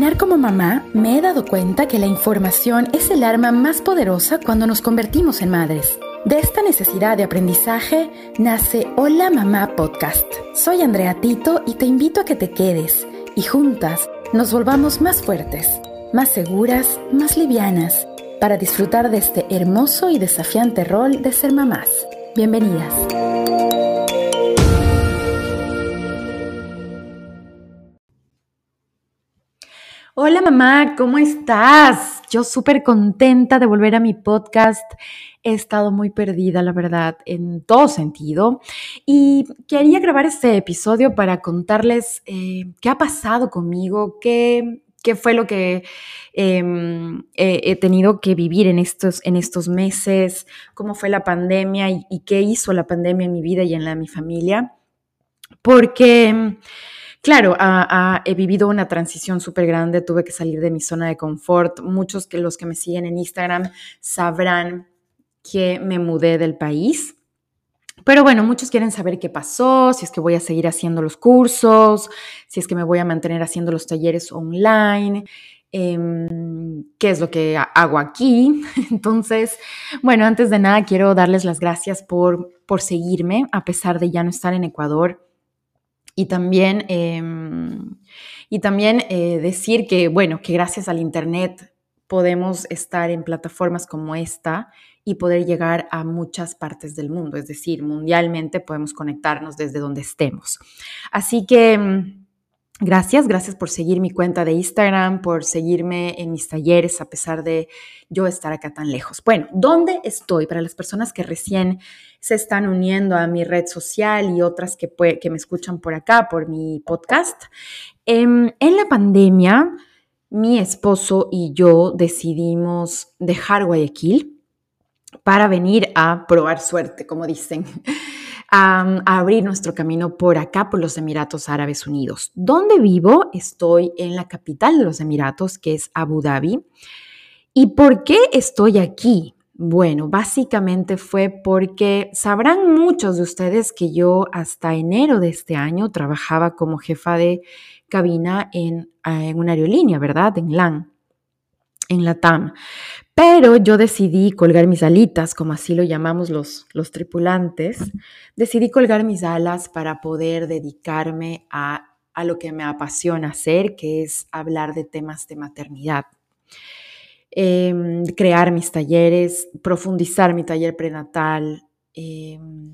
caminar como mamá, me he dado cuenta que la información es el arma más poderosa cuando nos convertimos en madres. De esta necesidad de aprendizaje nace Hola Mamá Podcast. Soy Andrea Tito y te invito a que te quedes y juntas nos volvamos más fuertes, más seguras, más livianas, para disfrutar de este hermoso y desafiante rol de ser mamás. Bienvenidas. Hola mamá, ¿cómo estás? Yo súper contenta de volver a mi podcast. He estado muy perdida, la verdad, en todo sentido. Y quería grabar este episodio para contarles eh, qué ha pasado conmigo, qué, qué fue lo que em, he, tenido que vivir en estos, en estos meses, cómo fue la pandemia y, y, qué hizo la pandemia en mi vida y en la de mi familia. Porque Claro, he vivido una transición súper grande, tuve que salir de mi zona de confort. Muchos que los que me siguen en Instagram sabrán que me mudé del país. Pero bueno, muchos quieren saber qué pasó, si es que voy a seguir haciendo los cursos, si es que me voy a mantener haciendo los talleres online, em, qué es lo que hago aquí. Entonces, bueno, antes de nada quiero darles las gracias por, por seguirme, a pesar de ya no estar en Ecuador. Y también, em, y también eh, decir que, bueno, que gracias al Internet podemos estar en plataformas como esta y poder llegar a muchas partes del mundo, es decir, mundialmente podemos conectarnos desde donde estemos. Así que em, Gracias, gracias por seguir mi cuenta de Instagram, por seguirme en mis talleres a pesar de yo estar acá tan lejos. Bueno, ¿dónde estoy? Para las personas que recién se están uniendo a mi red social y otras que, me escuchan por acá, por mi podcast. Em, en la pandemia, mi esposo y yo decidimos dejar Guayaquil para venir a probar suerte, como dicen a, abrir nuestro camino por acá, por los Emiratos Árabes Unidos. ¿Dónde vivo? Estoy en la capital de los Emiratos, que es Abu Dhabi. ¿Y por qué estoy aquí? Bueno, básicamente fue porque sabrán muchos de ustedes que yo hasta enero de este año trabajaba como jefa de cabina en, en una aerolínea, ¿verdad? En LAN, en la TAM. Pero yo decidí colgar mis alitas, como así lo llamamos los, tripulantes. Decidí colgar mis alas para poder dedicarme a, lo que me apasiona hacer, que es hablar de temas de maternidad. Em, crear mis talleres, profundizar mi taller prenatal, em,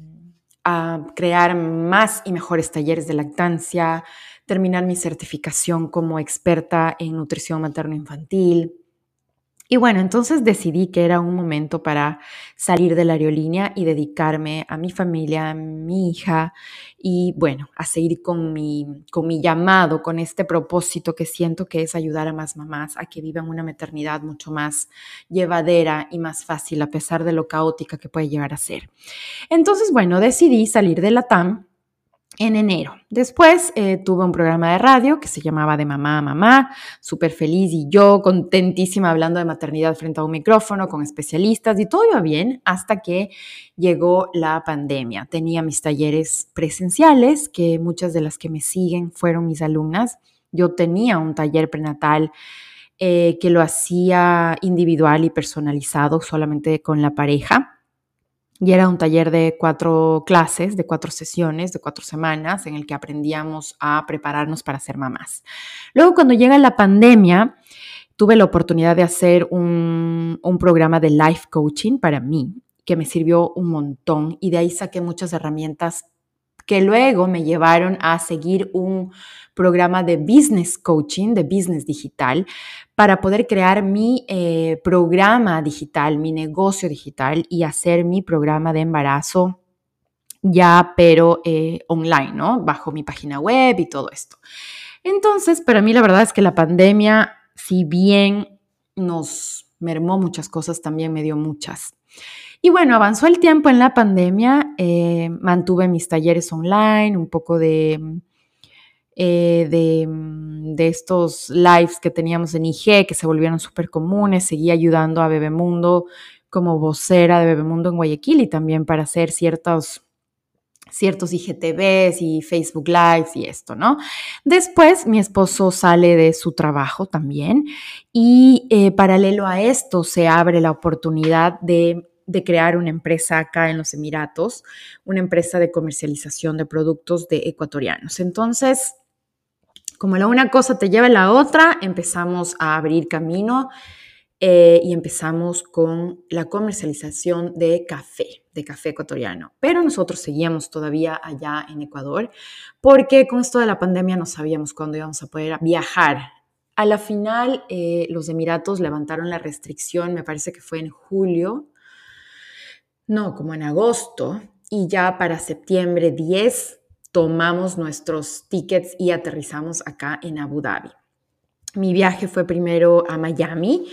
crear más y mejores talleres de lactancia, terminar mi certificación como experta en nutrición materno-infantil, y bueno, entonces decidí que era un momento para salir de la aerolínea y dedicarme a mi familia, a mi hija y bueno, a seguir con mi, con mi llamado, con este propósito que siento que es ayudar a más mamás a que vivan una maternidad mucho más llevadera y más fácil a pesar de lo caótica que puede llegar a ser. Entonces, bueno, decidí salir de la TAM en enero. Después eh, tuve un programa de radio que se llamaba De Mamá a Mamá, súper feliz y yo contentísima hablando de maternidad frente a un micrófono con especialistas y todo iba bien hasta que llegó la pandemia. Tenía mis talleres presenciales, que muchas de las que me siguen fueron mis alumnas. Yo tenía un taller prenatal eh, que lo hacía individual y personalizado solamente con la pareja y era un taller de cuatro clases, de cuatro sesiones, de cuatro semanas, en el que aprendíamos a prepararnos para ser mamás. Luego, cuando llega la pandemia, tuve la oportunidad de hacer un, un programa de life coaching para mí, que me sirvió un montón y de ahí saqué muchas herramientas que luego me llevaron a seguir un programa de business coaching, de business digital, para poder crear mi eh, programa digital, mi negocio digital y hacer mi programa de embarazo ya, pero eh, online, ¿no? Bajo mi página web y todo esto. Entonces, para mí la verdad es que la pandemia, si bien nos mermó muchas cosas, también me dio muchas. Y bueno, avanzó el tiempo en la pandemia, eh, mantuve mis talleres online, un poco de, eh, de, estos lives que teníamos en IG, que se volvieron súper comunes, seguí ayudando a Bebemundo como vocera de Bebemundo en Guayaquil y también para hacer ciertos ciertos IGTVs y Facebook Lives y esto, ¿no? Después mi esposo sale de su trabajo también y eh, paralelo a esto se abre la oportunidad de, de, crear una empresa acá en los Emiratos, una empresa de comercialización de productos de ecuatorianos. Entonces, como la una cosa te lleva a la otra, empezamos a abrir camino eh, y empezamos con la comercialización de café, de café ecuatoriano. Pero nosotros seguíamos todavía allá en Ecuador porque con esto de la pandemia no sabíamos cuándo íbamos a poder viajar. A la final, eh, los Emiratos levantaron la restricción, me parece que fue en julio, no, como en agosto, y ya para septiembre 10 tomamos nuestros tickets y aterrizamos acá en Abu Dhabi. Mi viaje fue primero a Miami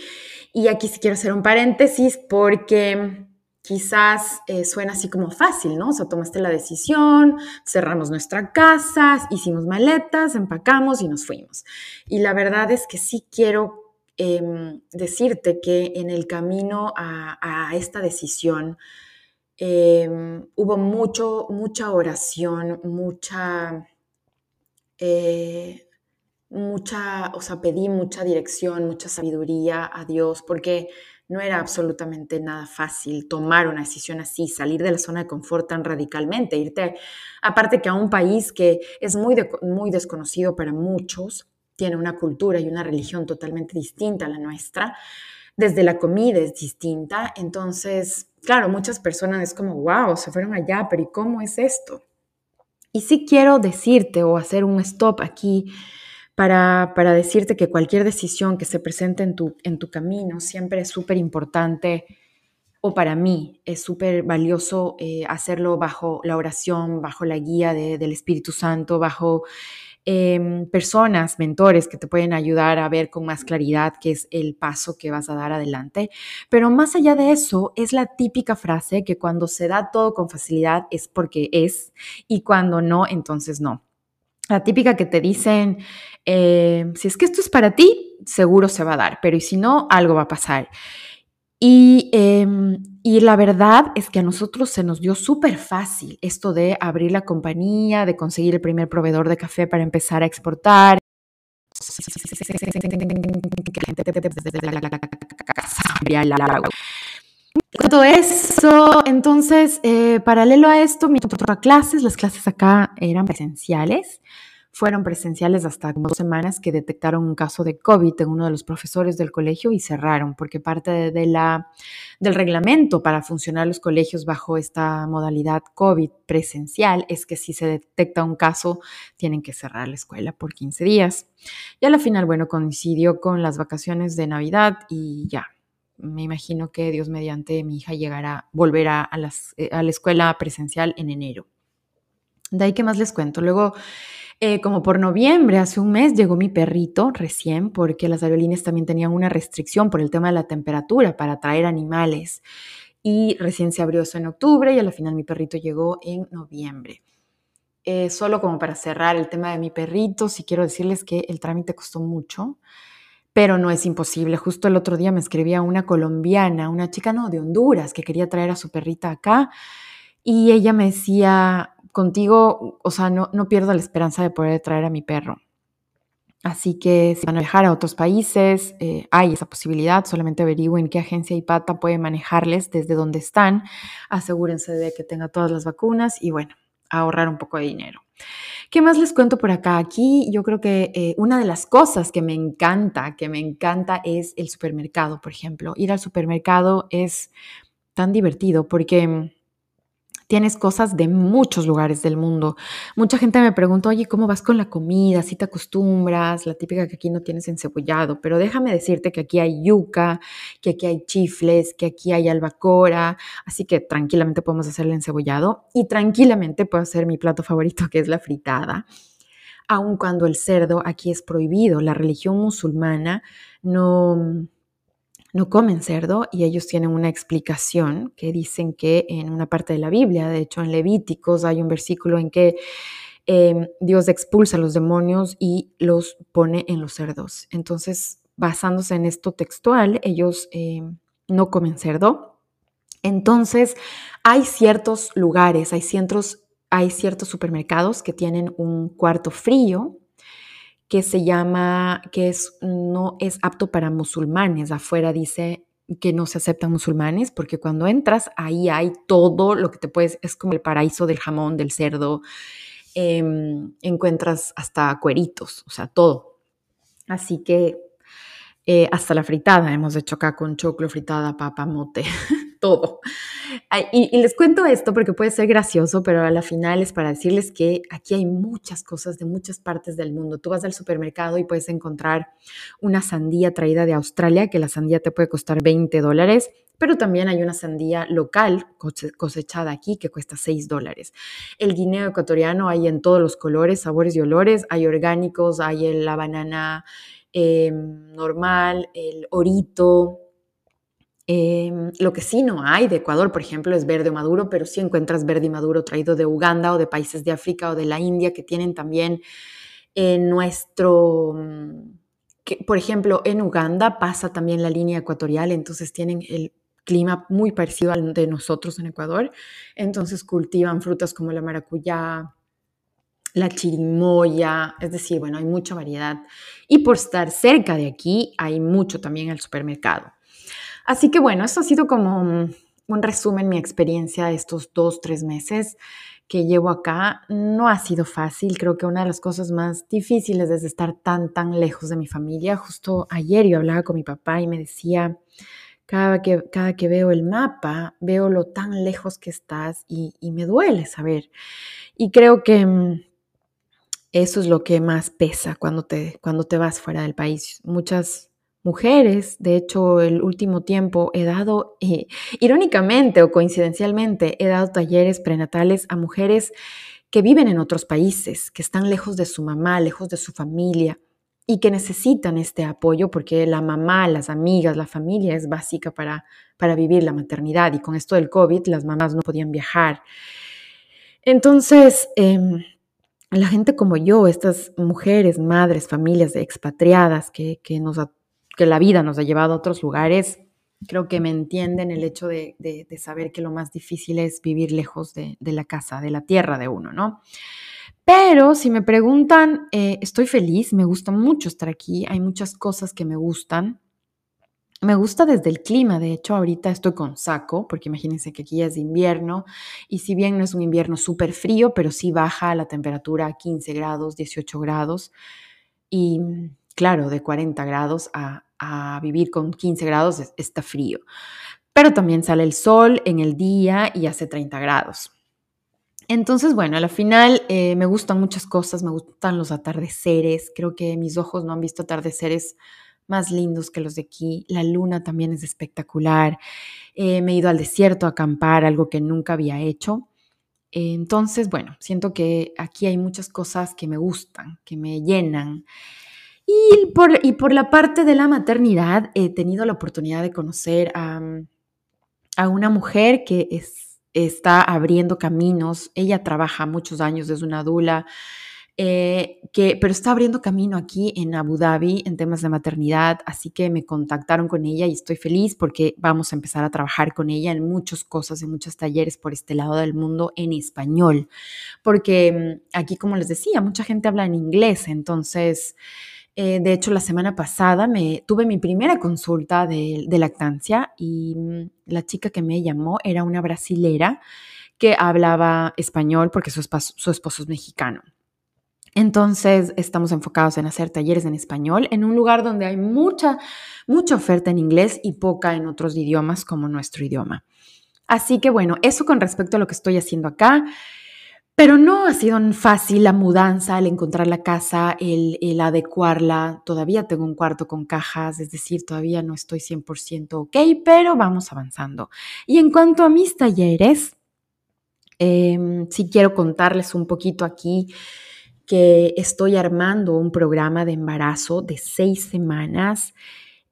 y aquí sí quiero hacer un paréntesis porque quizás eh, suena así como fácil, ¿no? O sea, tomaste la decisión, cerramos nuestra casa, hicimos maletas, empacamos y nos fuimos. Y la verdad es que sí quiero em, decirte que en el camino a, esta decisión em, hubo mucho, mucha oración, mucha... Eh, mucha, o sea, pedí mucha dirección, mucha sabiduría a Dios, porque no era absolutamente nada fácil tomar una decisión así, salir de la zona de confort tan radicalmente, irte, aparte que a un país que es muy, muy desconocido para muchos, tiene una cultura y una religión totalmente distinta a la nuestra, desde la comida es distinta, entonces, claro, muchas personas es como, wow, se fueron allá, pero ¿y cómo es esto? Y sí quiero decirte o hacer un stop aquí para, decirte que cualquier decisión que se presente en tu, en tu camino siempre es súper importante o para mí es súper valioso eh, hacerlo bajo la oración, bajo la guía del Espíritu Santo, bajo em, personas, mentores que te pueden ayudar a ver con más claridad qué es el paso que vas a dar adelante. Pero más allá de eso, es la típica frase que cuando se da todo con facilidad es porque es y cuando no, entonces no. La típica que te dicen, eh, si es que esto es para ti, seguro se va a dar, pero y si no, algo va a pasar. Y, em, y la verdad es que a nosotros se nos dio súper fácil esto de abrir la compañía, de conseguir el primer proveedor de café para empezar a exportar. Todo eso, entonces, eh, paralelo a esto, mi otra clases, las clases acá eran presenciales fueron presenciales hasta como dos semanas que detectaron un caso de COVID en uno de los profesores del colegio y cerraron, porque parte de la, del reglamento para funcionar los colegios bajo esta modalidad COVID presencial es que si se detecta un caso, tienen que cerrar la escuela por 15 días. Y a la final, bueno, coincidió con las vacaciones de Navidad y ya. Me imagino que Dios mediante mi hija llegará, volverá a, las, eh, a la escuela presencial en enero. De ahí, ¿qué más les cuento? Luego eh, como por noviembre, hace un mes, llegó mi perrito recién porque las aerolíneas también tenían una restricción por el tema de la temperatura para traer animales. Y recién se abrió eso en octubre y al final mi perrito llegó en noviembre. Eh, solo como para cerrar el tema de mi perrito, sí quiero decirles que el trámite costó mucho, pero no es imposible. Justo el otro día me escribía una colombiana, una chica no, de Honduras, que quería traer a su perrita acá y ella me decía, contigo, o sea, no, no pierdo la esperanza de poder traer a mi perro. Así que si van a viajar a otros países, eh, hay esa posibilidad. Solamente averigüen qué agencia IPATA puede manejarles desde donde están. Asegúrense de que tenga todas las vacunas y bueno, ahorrar un poco de dinero. ¿Qué más les cuento por acá? Aquí yo creo que eh, una de las cosas que me encanta, que me encanta es el supermercado, por ejemplo. Ir al supermercado es tan divertido porque tienes cosas de muchos lugares del mundo. Mucha gente me pregunta, oye, ¿cómo vas con la comida? ¿Si te acostumbras? La típica que aquí no tienes encebollado, pero déjame decirte que aquí hay yuca, que aquí hay chifles, que aquí hay albacora, así que tranquilamente podemos hacer el encebollado y tranquilamente puedo hacer mi plato favorito, que es la fritada. Aun cuando el cerdo aquí es prohibido, la religión musulmana no no comen cerdo y ellos tienen una explicación que dicen que en una parte de la Biblia, de hecho en Levíticos hay un versículo en que em, Dios expulsa a los demonios y los pone en los cerdos. Entonces, basándose en esto textual, ellos em, no comen cerdo. Entonces, hay ciertos lugares, hay ciertos hay ciertos supermercados que tienen un cuarto frío que se llama, que es, no es apto para musulmanes. Afuera dice que no se aceptan musulmanes porque cuando entras ahí hay todo lo que te puedes, es como el paraíso del jamón, del cerdo, em, encuentras hasta cueritos, o sea, todo. Así que eh, hasta la fritada hemos hecho acá con choclo, fritada, papa, mote, todo. Y, les cuento esto porque puede ser gracioso, pero a la final es para decirles que aquí hay muchas cosas de muchas partes del mundo. Tú vas al supermercado y puedes encontrar una sandía traída de Australia, que la sandía te puede costar 20 dólares, pero también hay una sandía local cosechada aquí que cuesta 6 dólares. El guineo ecuatoriano hay en todos los colores, sabores y olores. Hay orgánicos, hay la banana em, normal, el orito, Em, lo que sí no hay de Ecuador, por ejemplo, es verde maduro, pero sí encuentras verde y maduro traído de Uganda o de países de África o de la India que tienen también nuestro, mm, por ejemplo, en Uganda pasa también la línea ecuatorial, entonces tienen el clima muy parecido al de nosotros en Ecuador, entonces cultivan frutas como la maracuyá, la chirimoya, es decir, bueno, hay mucha variedad. Y por estar cerca de aquí, hay mucho también el supermercado. Así que bueno, esto ha sido como un resumen mi experiencia de estos dos, tres meses que llevo acá. No ha sido fácil, creo que una de las cosas más difíciles es estar tan, tan lejos de mi familia. Justo ayer yo hablaba con mi papá y me decía, cada que, cada que veo el mapa, veo lo tan lejos que estás y, y me duele saber. Y creo que mm, eso es lo que más pesa cuando te, cuando te vas fuera del país. Muchas mujeres. De hecho, el último tiempo he dado, eh, irónicamente o coincidencialmente, he dado talleres prenatales a mujeres que viven en otros países, que están lejos de su mamá, lejos de su familia y que necesitan este apoyo porque la mamá, las amigas, la familia es básica para, para vivir la maternidad y con esto del COVID las mamás no podían viajar. Entonces, em, la gente como yo, estas mujeres, madres, familias de expatriadas que, que nos que la vida nos ha llevado a otros lugares, creo que me entienden el hecho de, saber que lo más difícil es vivir lejos de, la casa, de la tierra de uno, ¿no? Pero si me preguntan, eh, estoy feliz, me gusta mucho estar aquí, hay muchas cosas que me gustan. Me gusta desde el clima, de hecho ahorita estoy con saco, porque imagínense que aquí es invierno y si bien no es un invierno súper frío, pero sí baja la temperatura a 15 grados, 18 grados y claro, de 40 grados a, vivir con 15 grados está frío. Pero también sale el sol en el día y hace 30 grados. Entonces, bueno, al final eh, me gustan muchas cosas, me gustan los atardeceres, creo que mis ojos no han visto atardeceres más lindos que los de aquí, la luna también es espectacular, eh, me he ido al desierto a acampar, algo que nunca había hecho. entonces, bueno, siento que aquí hay muchas cosas que me gustan, que me llenan. Y por, y por la parte de la maternidad, he tenido la oportunidad de conocer a, a una mujer que es, está abriendo caminos. Ella trabaja muchos años desde una dula, eh, que, pero está abriendo camino aquí en Abu Dhabi en temas de maternidad, así que me contactaron con ella y estoy feliz porque vamos a empezar a trabajar con ella en muchas cosas, en muchos talleres por este lado del mundo en español, porque mm, aquí, como les decía, mucha gente habla en inglés, entonces... Eh, de hecho, la semana pasada me tuve mi primera consulta de, lactancia y mm, la chica que me llamó era una brasilera que hablaba español porque su esposo, es mexicano. Entonces, estamos enfocados en hacer talleres en español en un lugar donde hay mucha, mucha oferta en inglés y poca en otros idiomas como nuestro idioma. Así que bueno, eso con respecto a lo que estoy haciendo acá. Pero no ha sido fácil la mudanza, el encontrar la casa, el, adecuarla. Todavía tengo un cuarto con cajas, es decir, todavía no estoy 100% ok, pero vamos avanzando. Y en cuanto a mis talleres, eh, sí quiero contarles un poquito aquí que estoy armando un programa de embarazo de seis semanas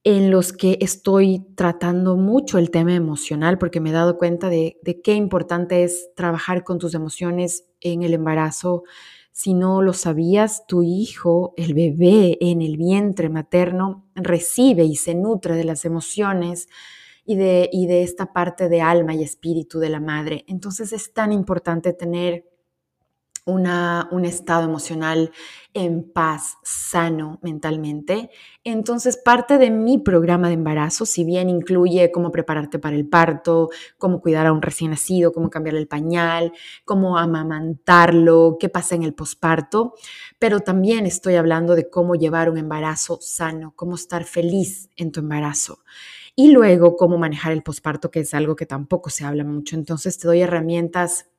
en los que estoy tratando mucho el tema emocional porque me he dado cuenta de, qué importante es trabajar con tus emociones en el embarazo. Si no lo sabías, tu hijo, el bebé en el vientre materno, recibe y se nutre de las emociones y de, de esta parte de alma y espíritu de la madre. Entonces es tan importante tener un estado emocional en paz, sano mentalmente. Entonces, parte de mi programa de embarazo, si bien incluye cómo prepararte para el parto, cómo cuidar a un recién nacido, cómo cambiarle el pañal, cómo amamantarlo, qué pasa en el posparto, pero también estoy hablando de cómo llevar un embarazo sano, cómo estar feliz en tu embarazo. Y luego cómo manejar el posparto, que es algo que tampoco se habla mucho. Entonces, te doy herramientas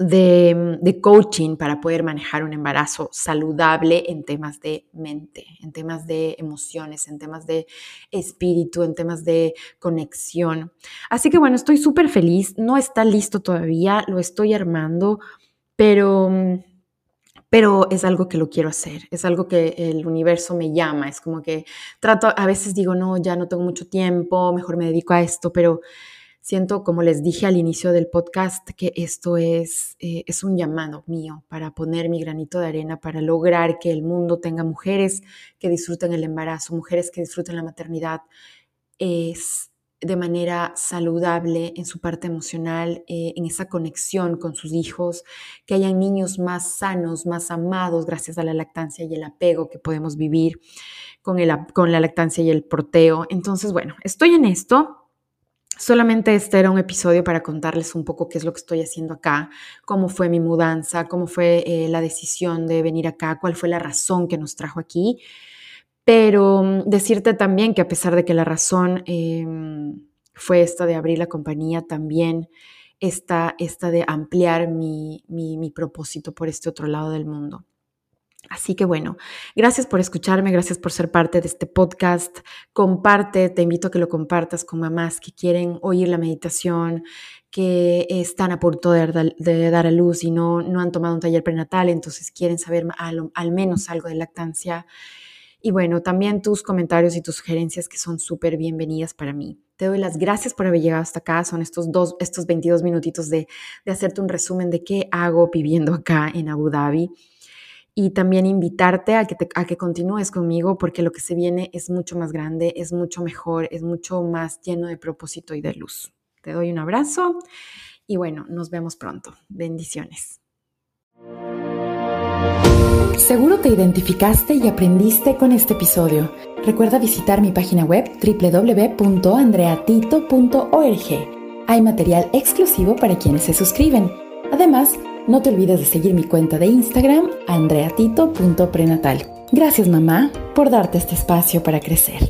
de, coaching para poder manejar un embarazo saludable en temas de mente, en temas de emociones, en temas de espíritu, en temas de conexión. Así que bueno, estoy súper feliz. No está listo todavía, lo estoy armando, pero pero es algo que lo quiero hacer, es algo que el universo me llama, es como que trato, a veces digo, no, ya no tengo mucho tiempo, mejor me dedico a esto, pero Siento, como les dije al inicio del podcast, que esto es, eh, es un llamado mío para poner mi granito de arena, para lograr que el mundo tenga mujeres que disfruten el embarazo, mujeres que disfruten la maternidad es de manera saludable en su parte emocional, eh, en esa conexión con sus hijos, que hayan niños más sanos, más amados gracias a la lactancia y el apego que podemos vivir con, el, con la lactancia y el porteo. Entonces, bueno, estoy en esto, Solamente este era un episodio para contarles un poco qué es lo que estoy haciendo acá, cómo fue mi mudanza, cómo fue eh, la decisión de venir acá, cuál fue la razón que nos trajo aquí. Pero mm, decirte también que a pesar de que la razón em, fue esta de abrir la compañía, también está esta de ampliar mi propósito por este otro lado del mundo. Así que bueno, gracias por escucharme, gracias por ser parte de este podcast. Comparte, te invito a que lo compartas con mamás que quieren oír la meditación, que están a punto de, dar a luz y no, no han tomado un taller prenatal, entonces quieren saber al, menos algo de lactancia. Y bueno, también tus comentarios y tus sugerencias que son súper bienvenidas para mí. Te doy las gracias por haber llegado hasta acá. Son estos, dos, estos 22 minutitos de, de hacerte un resumen de qué hago viviendo acá en Abu Dhabi y también invitarte a que, a que continúes conmigo porque lo que se viene es mucho más grande, es mucho mejor, es mucho más lleno de propósito y de luz. Te doy un abrazo y bueno, nos vemos pronto. Bendiciones. Seguro te identificaste y aprendiste con este episodio. Recuerda visitar mi página web www.andreatito.org. Hay material exclusivo para quienes se suscriben. Además, no te olvides de seguir mi cuenta de Instagram, andreatito.prenatal. Gracias mamá por darte este espacio para crecer.